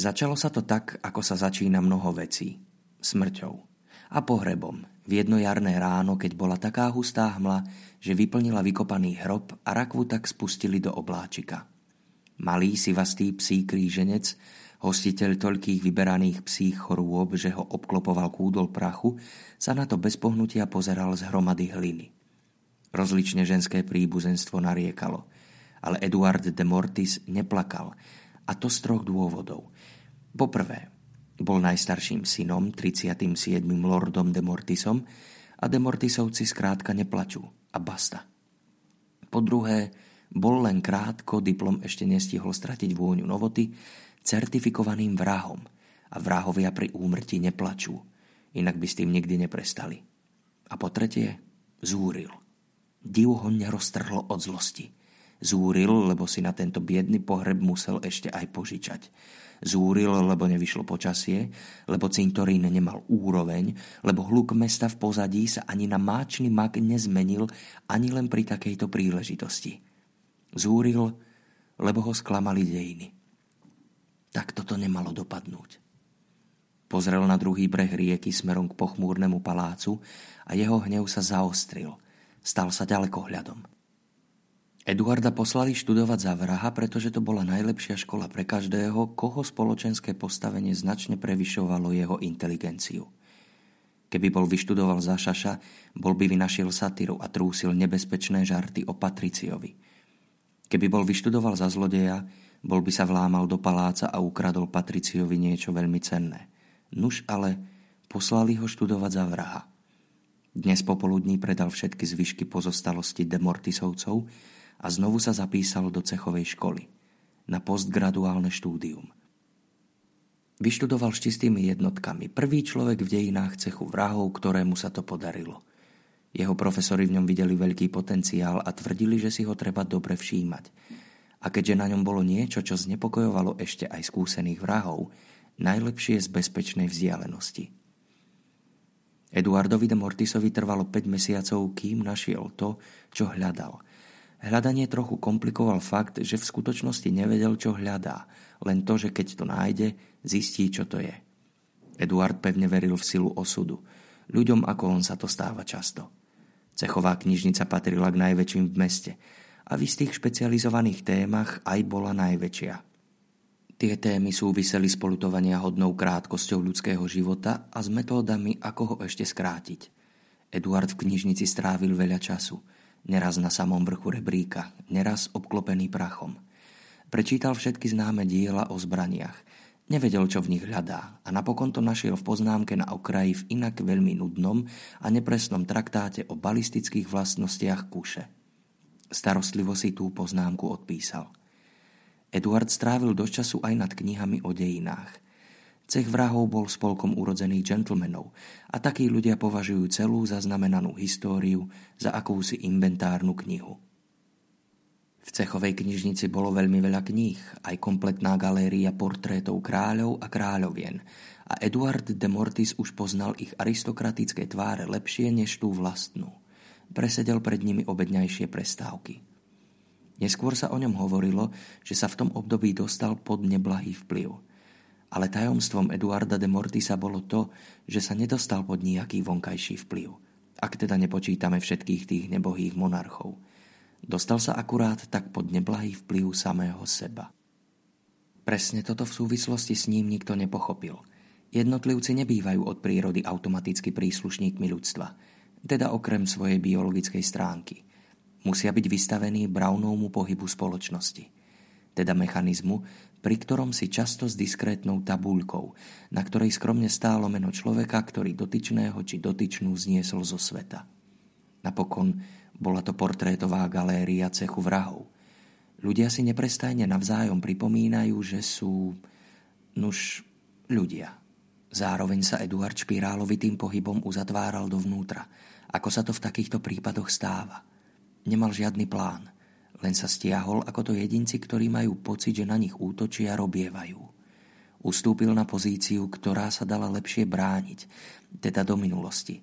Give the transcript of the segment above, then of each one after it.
Začalo sa to tak, ako sa začína mnoho vecí. Smrťou. A pohrebom. V jedno jarné ráno, keď bola taká hustá hmla, že vyplnila vykopaný hrob a rakvu tak spustili do obláčika. Malý sivastý psí kríženec, hostiteľ toľkých vyberaných psích chorôb, že ho obklopoval kúdol prachu, sa na to bez pohnutia pozeral z hromady hliny. Rozlične ženské príbuzenstvo nariekalo, ale Eduard de Mortis neplakal, a to z troch dôvodov – Poprvé, bol najstarším synom, 37. lordom de Mortisom a de Mortisovci skrátka neplačú a basta. Po druhé, bol len krátko, diplom ešte nestihol stratiť vôňu novoty, certifikovaným vrahom a vrahovia pri úmrti neplačú, inak by s tým nikdy neprestali. A po tretie, zúril. Div ho neroztrhlo od zlosti. Zúril, lebo si na tento biedny pohreb musel ešte aj požičať Zúril, lebo nevyšlo počasie, lebo cintorín nemal úroveň, lebo hluk mesta v pozadí sa ani na máčny mak nezmenil ani len pri takejto príležitosti. Zúril, lebo ho sklamali dejiny. Tak toto nemalo dopadnúť. Pozrel na druhý breh rieky smerom k pochmúrnemu palácu a jeho hnev sa zaostril. Stal sa ďalekohľadom. Eduarda poslali študovať za vraha, pretože to bola najlepšia škola pre každého, koho spoločenské postavenie značne prevyšovalo jeho inteligenciu. Keby bol vyštudoval za šaša, bol by vynašiel satyru a trúsil nebezpečné žarty o Patriciovi. Keby bol vyštudoval za zlodeja, bol by sa vlámal do paláca a ukradol Patriciovi niečo veľmi cenné. Nuž ale poslali ho študovať za vraha. Dnes popoludní predal všetky zvyšky pozostalosti demortisovcov a znovu sa zapísal do cechovej školy na postgraduálne štúdium. Vyštudoval čistými jednotkami. Prvý človek v dejinách cechu vrahov, ktorému sa to podarilo. Jeho profesori v ňom videli veľký potenciál a tvrdili, že si ho treba dobre všímať. A keďže na ňom bolo niečo, čo znepokojovalo ešte aj skúsených vrahov, najlepšie z bezpečnej vzdialenosti. Eduardovi de Mortisovi trvalo 5 mesiacov, kým našiel to, čo hľadal – Hľadanie trochu komplikoval fakt, že v skutočnosti nevedel, čo hľadá, len to, že keď to nájde, zistí, čo to je. Eduard pevne veril v silu osudu. Ľuďom ako on sa to stáva často. Cechová knižnica patrila k najväčším v meste a v istých špecializovaných témach aj bola najväčšia. Tie témy súviseli s polutovania hodnou krátkosťou ľudského života a s metódami, ako ho ešte skrátiť. Eduard v knižnici strávil veľa času – neraz na samom vrchu rebríka, neraz obklopený prachom. Prečítal všetky známe diela o zbraniach. Nevedel, čo v nich hľadá a napokon to našiel v poznámke na okraji v inak veľmi nudnom a nepresnom traktáte o balistických vlastnostiach kuše. Starostlivo si tú poznámku odpísal. Eduard strávil dosť času aj nad knihami o dejinách – Cech vrahov bol spolkom urodzených džentlmenov a takí ľudia považujú celú zaznamenanú históriu za akúsi inventárnu knihu. V cechovej knižnici bolo veľmi veľa kníh, aj kompletná galéria portrétov kráľov a kráľovien a Eduard de Mortis už poznal ich aristokratické tváre lepšie než tú vlastnú. Presedel pred nimi obedňajšie prestávky. Neskôr sa o ňom hovorilo, že sa v tom období dostal pod neblahý vplyv – ale tajomstvom Eduarda de Mortisa bolo to, že sa nedostal pod nejaký vonkajší vplyv, ak teda nepočítame všetkých tých nebohých monarchov. Dostal sa akurát tak pod neblahý vplyv samého seba. Presne toto v súvislosti s ním nikto nepochopil. Jednotlivci nebývajú od prírody automaticky príslušníkmi ľudstva, teda okrem svojej biologickej stránky. Musia byť vystavení Brownovmu pohybu spoločnosti, teda mechanizmu, pri ktorom si často s diskrétnou tabúľkou, na ktorej skromne stálo meno človeka, ktorý dotyčného či dotyčnú zniesol zo sveta. Napokon bola to portrétová galéria cechu vrahov. Ľudia si neprestajne navzájom pripomínajú, že sú, nuž, ľudia. Zároveň sa Eduard špirálovitým pohybom uzatváral dovnútra, ako sa to v takýchto prípadoch stáva. Nemal žiadny plán – len sa stiahol ako to jedinci, ktorí majú pocit, že na nich útočia robievajú. Ustúpil na pozíciu, ktorá sa dala lepšie brániť, teda do minulosti.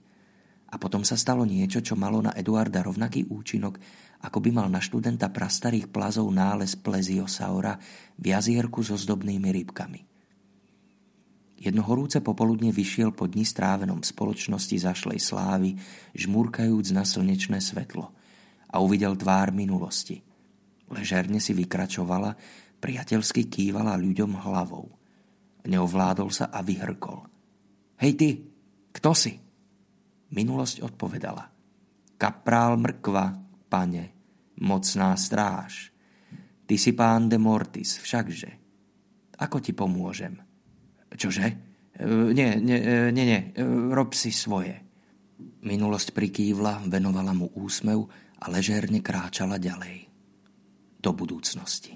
A potom sa stalo niečo, čo malo na Eduarda rovnaký účinok, ako by mal na študenta prastarých plazov nález pleziosaura v jazierku so zdobnými rybkami. Jedno horúce popoludne vyšiel po dni strávenom spoločnosti zašlej slávy, žmúrkajúc na slnečné svetlo a uvidel tvár minulosti. Ležerne si vykračovala, priateľsky kývala ľuďom hlavou. Neovládol sa a vyhrkol. Hej ty, kto si? Minulosť odpovedala. Kaprál mrkva, pane, mocná stráž. Ty si pán de mortis, všakže. Ako ti pomôžem? Čože? E, nie, nie, e, nie, nie, e, rob si svoje. Minulosť prikývla, venovala mu úsmev a ležerne kráčala ďalej. Do budúcnosti.